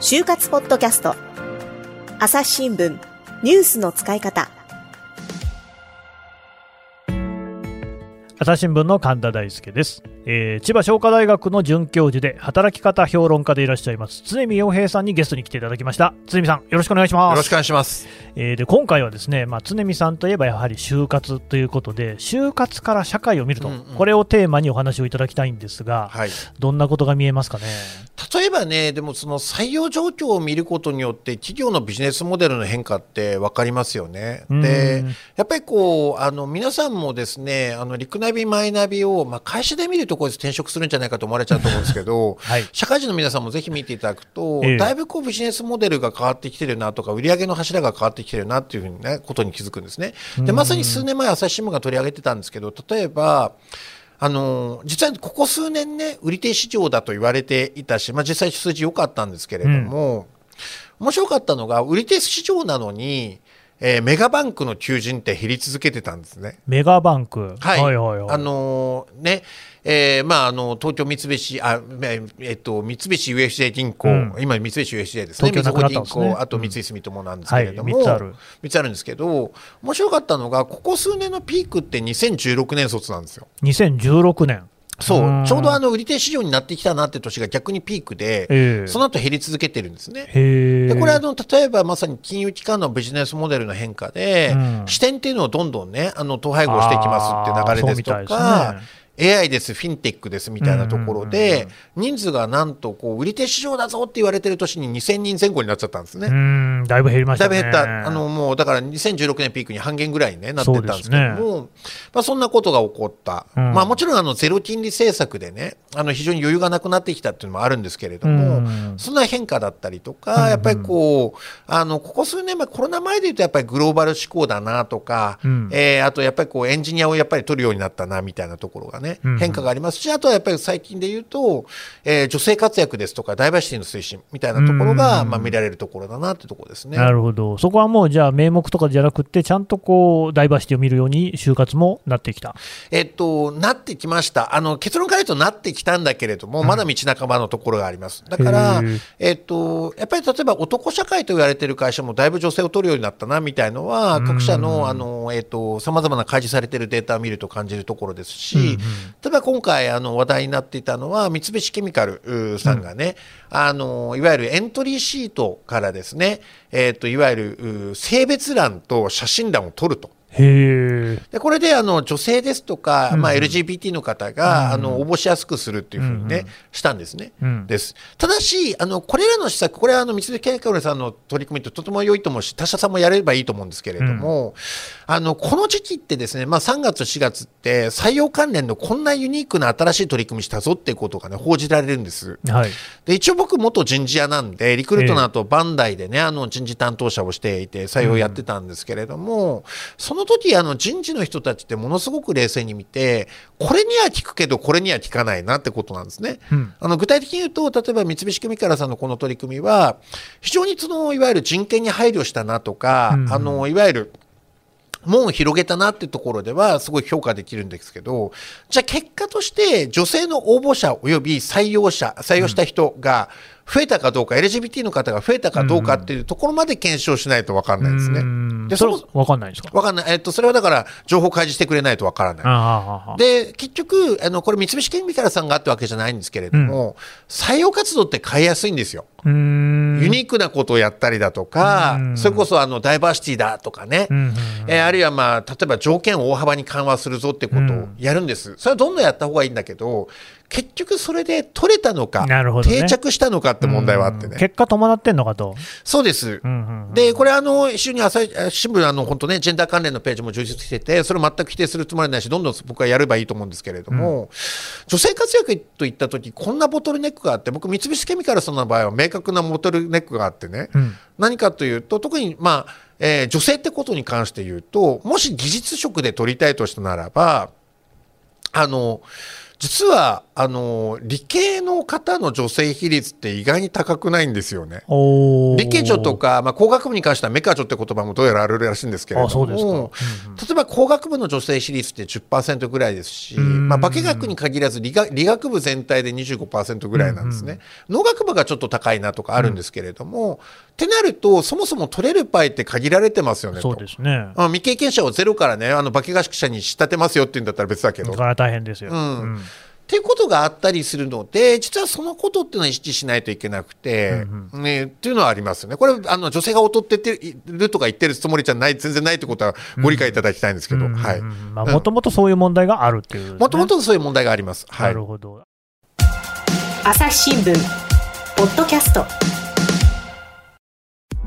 就活ポッドキャスト。朝日新聞。ニュースの使い方。朝日新聞の神田大輔です、えー千葉商科大学の准教授で働き方評論家でいらっしゃいます常見洋平さんにゲストに来ていただきました常見さんよろしくお願いしますよろしくお願いします。えーで今回はですね、まあ、常見さんといえばやはり就活ということで就活から社会を見ると、うんうんこれをテーマにお話をいただきたいんですが、はい。どんなことが見えますかね？例えばね、でもその採用状況を見ることによって企業のビジネスモデルの変化って分かりますよね。うんで、やっぱりこうあの皆さんもですね、あのリクナビマイナビをまあ会社で見るとこれ転職するんじゃないかと思われちゃうと思うんですけど。はい社会人の皆さんもぜひ見ていただくと、ええだいぶこうビジネスモデルが変わってきてるなとか、売上の柱が変わってきてるなっていうふうにね、ことに気づくんですね。で、まさに数年前、朝日新聞が取り上げてたんですけど、例えば、あの実はここ数年ね、売り手市場だと言われていたし、まあ、実際数字良かったんですけれども、面白かったのが、売り手市場なのに、えーメガバンクの求人って減り続けてたんですね。メガバンク、はい、はいはいはいあのーね、えーまああの東京三菱あええっと三菱 UFJ 銀行、うん。今三菱 UFJ ですね。東京な銀行。あと三井住友なんですけれども、はい三つある。三つあるんですけど、面白かったのがここ数年のピークって2016年卒なんですよ。2016年。そう。ーん。ちょうどあの売り手市場になってきたなって年が逆にピークで、ええ。その後減り続けてるんですね。でこれはあの例えばまさに金融機関のビジネスモデルの変化で、うん。視点っていうのをどんどんねあの統廃合していきますって流れですとか AI ですフィンテックですみたいなところで、人数がなんとこう売り手市場だぞって言われてる年に2000人前後になっちゃったんですね。だいぶ減りましたね。だいぶ減った、あのもうだから2016年ピークに半減ぐらいに、ね、なってたんですけども、まあ、そんなことが起こった、うん。まあ、もちろんあのゼロ金利政策でね、あの非常に余裕がなくなってきたっていうのもあるんですけれども、うん。そんな変化だったりとか、やっぱりこう、あのここ数年前、コロナ前でいうと、やっぱりグローバル志向だなとか、うん。えーあとやっぱりこうエンジニアをやっぱり取るようになったなみたいなところがね、うん変化がありますし、あとはやっぱり最近で言うと、えー女性活躍ですとか、ダイバーシティの推進みたいなところが、うんまあ、見られるところだなってところですね。なるほど、そこはもうじゃあ、名目とかじゃなくて、ちゃんとこうダイバーシティを見るように、就活もなってきた。えっと、なってきました。あの、結論から言うとなってきたんだけれども、まだ道半ばのところがあります。だからえっと、やっぱり例えば男社会と言われている会社もだいぶ女性を取るようになったな、みたいのは、各社の、あの、えっと、様々な開示されているデータを見ると感じるところですし、うんうん例えば今回、あの、話題になっていたのは、三菱ケミカルさんがね、あの、いわゆるエントリーシートからですね、えっと、いわゆる性別欄と写真欄を取ると。へえ、でこれであの女性ですとか、まあ、うん LGBT の方が、うん。あの応募しやすくするっていうふうにね、うんしたんです。ね。うん。ですただしあの、これらの施策、これはあの三菱ケミカルさんの取り組みってとても良いと思うし、他社さんもやればいいと思うんですけれども、あのこの時期ってですね、まあ、3月、4月って採用関連のこんなユニークな新しい取り組みしたぞっていうことがね、報じられるんです。はい、で一応僕元人事屋なんでリクルートの後バンダイでねあの人事担当者をしていて採用やってたんですけれども、その時あの人事の人たちってものすごく冷静に見てこれには効くけどこれには効かないなってことなんですね。うん。あの具体的に言うと例えば三菱ケミカルさんのこの取り組みは非常にそのいわゆる人権に配慮したなとか、うんあのいわゆる門を広げたなってところではすごい評価できるんですけど、じゃあ結果として女性の応募者及び採用者、採用した人が増えたかどうか、LGBT の方が増えたかどうかっていうところまで検証しないと分かんないですね。んそれでそもわかんないですか？分かんない。えっと、それはだから情報開示してくれないと分からない。で、結局、あの、これ三菱ケミカルさんがあったわけじゃないんですけれども、採用活動って変えやすいんですよ。ユニークなことをやったりだとか、うんそれこそあのダイバーシティだとかね、うんうんうんえーあるいはまあ例えば条件を大幅に緩和するぞってことをやるんです、それはどんどんやった方がいいんだけど結局それで取れたのか、なるほどね。定着したのかって問題はあってね、うん。結果伴ってんのかと。そうです、うんうんうんでこれあの一緒に朝日新聞あの本当ねジェンダー関連のページも充実しててそれを全く否定するつもりはないしどんどん僕はやればいいと思うんですけれども、女性活躍といった時こんなボトルネックがあって僕三菱ケミカルさんの場合は明確なボトルネックがあってね、うん。何かというと特にまあ、えー女性ってことに関して言うともし技術職で取りたいとしたならばあの実はあの理系の方の女性比率って意外に高くないんですよね。理系女とか、まあ、工学部に関してはメカ女って言葉もどうやらあるらしいんですけれども、うん。うん、例えば工学部の女性比率って10%ぐらいですし、まあ、化学に限らず理学理学部全体で25%ぐらいなんですね、農学部がちょっと高いなとかあるんですけれども、うん、ってなるとそもそも取れるパイって限られてますよねそうですね未経験者をゼロからねあの化学者に仕立てますよって言うんだったら別だけど。だから大変ですよ、うんっていうことがあったりするので、実はそのことっていうのは意識しないといけなくて、うんうん、ね、っていうのはありますよね。これ、あの、女性が劣っててるとか言ってるつもりじゃない、全然ないってことはご理解いただきたいんですけど、はい。まあ、もともとそういう問題があるっていう、ね、もともとそういう問題があります。はい。なるほど。朝日新聞、ポッドキャスト。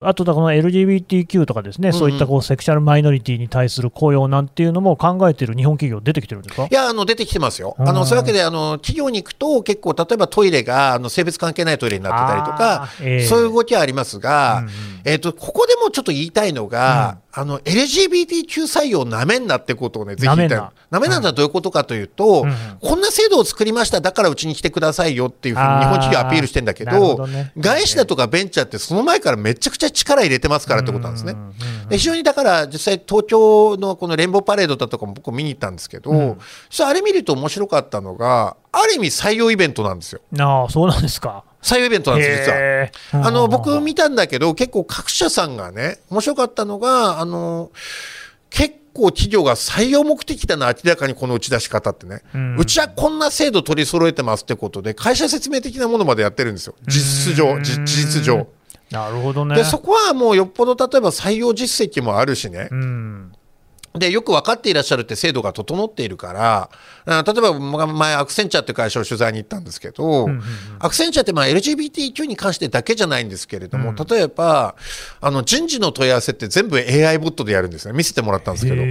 あと、この LGBTQ とかですね、うんうん、そういったこうセクシャルマイノリティに対する雇用なんていうのも考えている日本企業、出てきてるんですか？いや、あの出てきてますよ、あのそういうわけであの、企業に行くと、結構、例えばトイレがあの性別関係ないトイレになってたりとか、えー、そういう動きはありますが、うんうん、えーと、ここでもちょっと言いたいのが、うん、あの LGBTQ 採用なめんなってことをね、ぜひ言いたい。なめなんだどういうことかというと、うん、こんな制度を作りました、だからうちに来てくださいよっていうふうに日本企業アピールしてんだけど、どね、外資だとかベンチャーってその前からめちゃくちゃ力入れてますからってことなんですね。で非常にだから実際東京のこのレンボーパレードだとかも僕見に行ったんですけど、うん、そあれ見ると面白かったのが、ある意味採用イベントなんですよ。ああ、そうなんですか。採用イベントなんです実は。あの、僕見たんだけど、結構各社さんがね、面白かったのが、あの、結構企業が採用目的だな、明らかにこの打ち出し方ってね、うん、うちはこんな制度取り揃えてますってことで、会社説明的なものまでやってるんですよ、実質上、事実上。なるほどね。で、そこはもうよっぽど例えば採用実績もあるしね。うんで、よく分かっていらっしゃるって制度が整っているから、例えば前アクセンチャーって会社を取材に行ったんですけど、うんうんうん、アクセンチャーってまあ LGBTQ に関してだけじゃないんですけれども、うん、例えばあの人事の問い合わせって全部 AI ボットでやるんですね。見せてもらったんですけど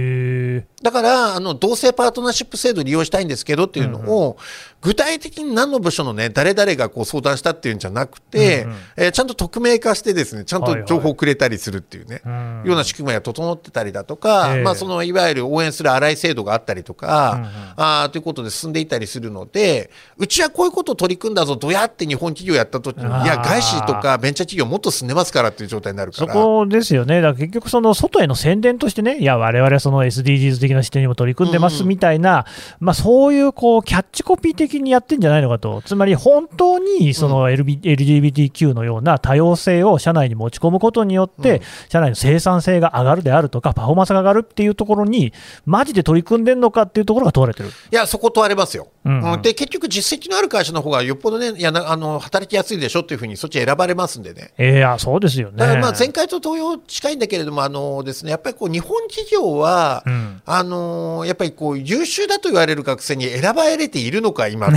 だからあの同性パートナーシップ制度利用したいんですけどっていうのを、うんうん、具体的に何の部署のね誰々がこう相談したっていうんじゃなくて、うんうん、えー、ちゃんと匿名化してですねちゃんと情報をくれたりするっていうね、はいはい、ような仕組みが整ってたりだとか、まあ、そのいわゆる応援する洗い制度があったりとか、うんうん、あということで進んでいたりするので、うちはこういうことを取り組んだぞ、どうやって日本企業やったときに、いや、外資とかベンチャー企業もっと進んでますからっていう状態になるから。そこですよね、だから結局、その外への宣伝としてね、いや、われわれその SDGs 的な視点にも取り組んでますみたいな、うん、まあ、そういうこうキャッチコピー的にやってんじゃないのかと、つまり本当にその LGBTQ のような多様性を社内に持ち込むことによって、社内の生産性が上がるであるとか、パフォーマンスが上がるっていうところに、マジで取り組んでるのかっていうところが問われてる。いや、そこ問われますよ。うん。うん、で結局、実績のある会社の方がよっぽどね、いやあの働きやすいでしょっていうふうに、そっち選ばれますんでね。えー、そうですよね。まあ前回と同様近いんだけれども、あのですね、やっぱりこう日本企業は、うん、あのやっぱりこう優秀だと言われる学生に選ばれているのか、今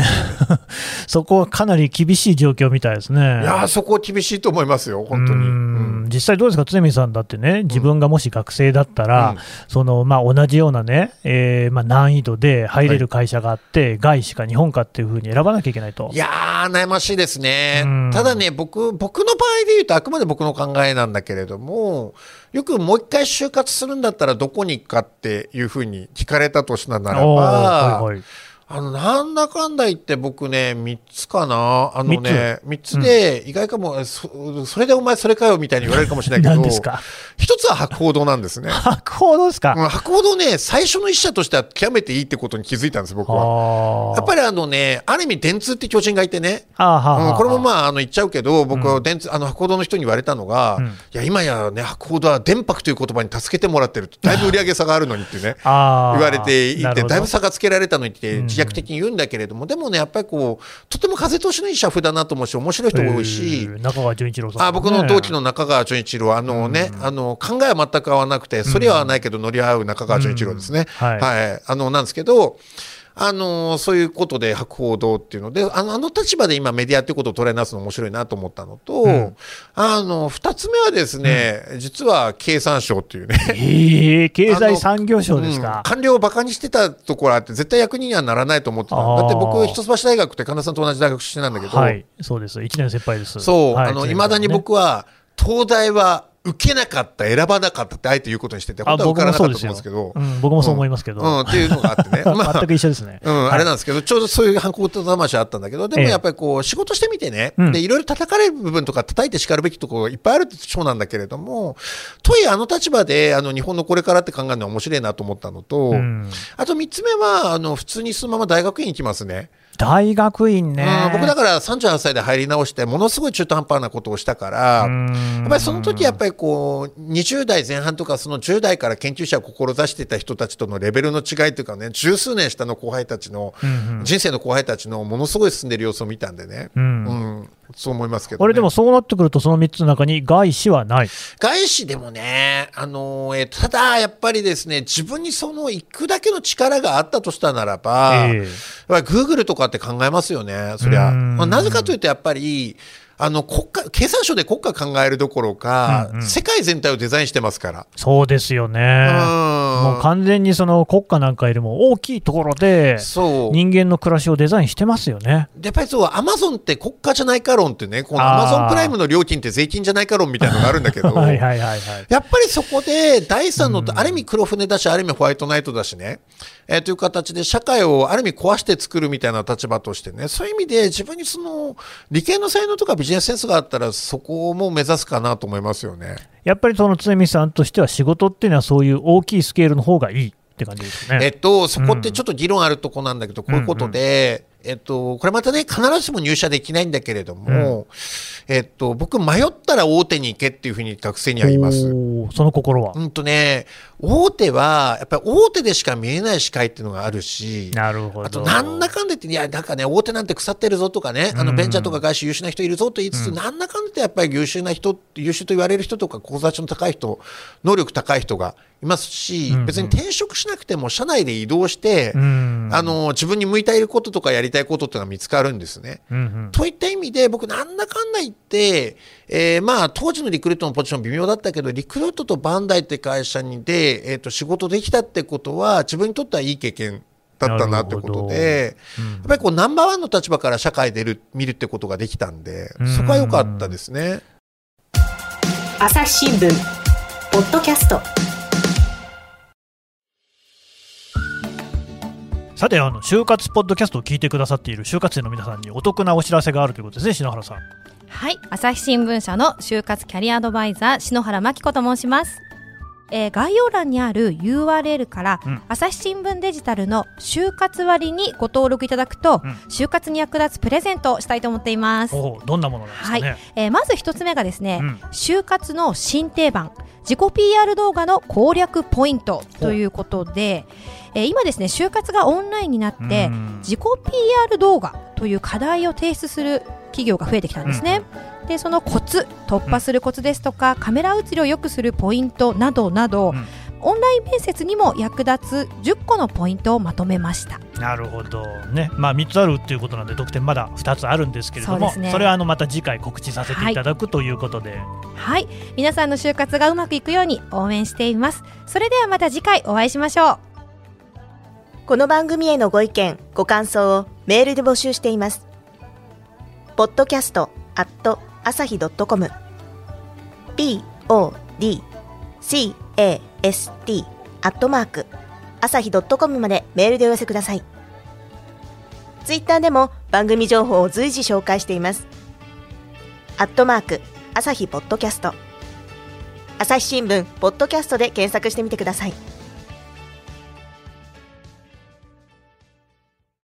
そこはかなり厳しい状況みたいですね。いやそこ厳しいと思いますよ、本当に。うん、実際どうですか、常見さんだってね、自分がもし学生だったら、そのまあ、同じようなね、えーまあ、難易度で入れる会社があって、はい、外資か日本かっていうふうに選ばなきゃいけないと。いやー、悩ましいですね。ただね、僕、僕の場合で言うと、あくまで僕の考えなんだけれども、よくもう一回就活するんだったらどこに行くかっていうふうに聞かれたとしたならば、はいはい。あの、なんだかんだ言って僕ね、3つかな？あのね、3つ？で、意外かも、そ、それでお前それかよみたいに言われるかもしれないけど、一つは博報堂なんですね。博報堂ですか？博報堂ね、最初の一社としては極めていいってことに気づいたんです、僕は。やっぱりあのね、ある意味電通って巨人がいてね、うん、これもまあ、あの、言っちゃうけど、僕は電通、うん、あの、博報堂の人に言われたのが、うん、いや、今やね、博報堂は電白という言葉に助けてもらってるだいぶ売り上げ差があるのにってね、言われていて、だいぶ差がつけられたのにって、自虐的に言うんだけれども、でもね、やっぱりこう、とても風通しのいい社風だなと思うし、面白い人多いし、中川純一郎さん、ね、あ僕の同期の中川純一郎、あのね、あの考えは全く合わなくて、それはないけど乗り合う中川純一郎ですね。はい、はい、あのなんですけど、あのそういうことで博報堂っていうのであのあの立場で今メディアっていうことを捉えなすの面白いなと思ったのと、ん。あの2つ目はですね、実は経産省っていうね。ええ経済産業省ですうん。か。官僚をバカにしてたところあって絶対役にはならないと思ってた。だって僕一橋大学って神田さんと同じ大学出身なんだけど、はい、そうです。1年先輩です。そう、はい。あの、未だに、僕は、東大は受けなかった、選ばなかったってあえて言うことにしてて、あ本当は受からなかったと思うんですけど、うん、僕もそう思いますけど。うん、っていうのがあってね。まあ全く一緒ですね。うん、はいあれなんですけど、ちょうどそういう反抗と魂あったんだけど、でもええやっぱりこう、仕事してみてね、うんで、いろいろ叩かれる部分とか叩いて叱るべきところいっぱいあるってそうなんだけれども、とはいえあの立場で、あの、日本のこれからって考えるのは面白いなと思ったのと、うんあと三つ目は、あの、普通にそのまま大学院行きますね。大学院ね。うん僕だから38歳で入り直して、ものすごい中途半端なことをしたから、やっぱりその時やっぱりこう20代前半とかその10代から研究者を志していた人たちとのレベルの違いというかね十数年下の後輩たちの、うん。人生の後輩たちのものすごい進んでる様子を見たんでね、うん。うんそう思いますけど、ね、これでもそうなってくると、その3つの中に外資はない。外資でもね、あのえーただやっぱりですね自分にその行くだけの力があったとしたならば、ええやっぱりグーグルとかって考えますよね、そりゃ。うんまあ、なぜかというと、やっぱり、あの国家経産省で国家考えるどころか、うんうん世界全体をデザインしてますから。そうですよね。ももう完全にその国家なんかよりも大きいところで、人間の暮らしをデザインしてますよね。でやっぱりそう、アマゾンって国家じゃないか論ってね、このアマゾンプライムの料金って税金じゃないか論みたいなのがあるんだけど、はいはいはいはい。やっぱりそこで第三の、ある意味黒船だし、ある意味ホワイトナイトだしね、えーという形で社会をある意味壊して作るみたいな立場としてね、そういう意味で自分にその理系の才能とかビジネスセンスがあったら、そこも目指すかなと思いますよね。やっぱりその常見さんとしては仕事っていうのはそういう大きいスケールの方がいいって感じですね。えっと、そこってちょっと議論あるとこなんだけど、こういうことで、えっと、これまたね、必ずしも入社できないんだけれども、えっと、僕、迷ったら大手に行けっていうふうに学生には言います。その心は。うんとね、大手は、やっぱり大手でしか見えない視界っていうのがあるし、なるほど。あと、なんだかんだ言って、いや、なんかね、大手なんて腐ってるぞとかね、あの、うんベンチャーとか外資優秀な人いるぞと言いつつ、なんだかんだ言って、やっぱり優秀な人、優秀と言われる人とか、向上値の高い人、能力高い人がいますし、うんうん。別に転職しなくても、社内で移動して、うんあの、自分に向いていることとかやりたいことっていうのが見つかるんですね。うんうん。といった意味で、僕、なんだかんだ言って、えーまあ、当時のリクルートのポジション微妙だったけど、リクルートとバンダイって会社にで、えっ、と、仕事できたってことは、自分にとってはいい経験だったなってことで、うん。やっぱりこう、ナンバーワンの立場から社会出る、見るってことができたんでうん、そこは良かったですね。朝日新聞ポッドキャスト。さて、あの就活ポッドキャストを聞いてくださっている就活生の皆さんにお得なお知らせがあるということですね、篠原さん。はい。朝日新聞社の就活キャリアアドバイザー篠原真紀子と申します、えー概要欄にある URL から、うん。朝日新聞デジタルの就活割にご登録いただくと、うん。就活に役立つプレゼントをしたいと思っています、どんなものなんですかね。えーまず一つ目がですね、うん。就活の新定番。自己 PR 動画の攻略ポイントということで、えー今ですね就活がオンラインになって、うん。自己 PR 動画という課題を提出する企業が増えてきたんですね。でそのコツ突破するコツですとか、カメラ映りを良くするポイントなどなど、うん。オンライン面接にも役立つ10個のポイントをまとめました。なるほど、ね。まあ、3つあるっていうことなんで、得点まだ2つあるんですけれども、そね。れはあのまた次回告知させていただくということで、はい。皆さんの就活がうまくいくように応援しています。それではまた次回お会いしましょう。この番組へのご意見ご感想をメールで募集していますポッドキャストアット朝日ドットコム。podcast アットマーク朝日ドットコムまでメールでお寄せください。ツイッターでも番組情報を随時紹介しています。アットマーク朝日ポッドキャスト。朝日新聞ポッドキャストで検索してみてください。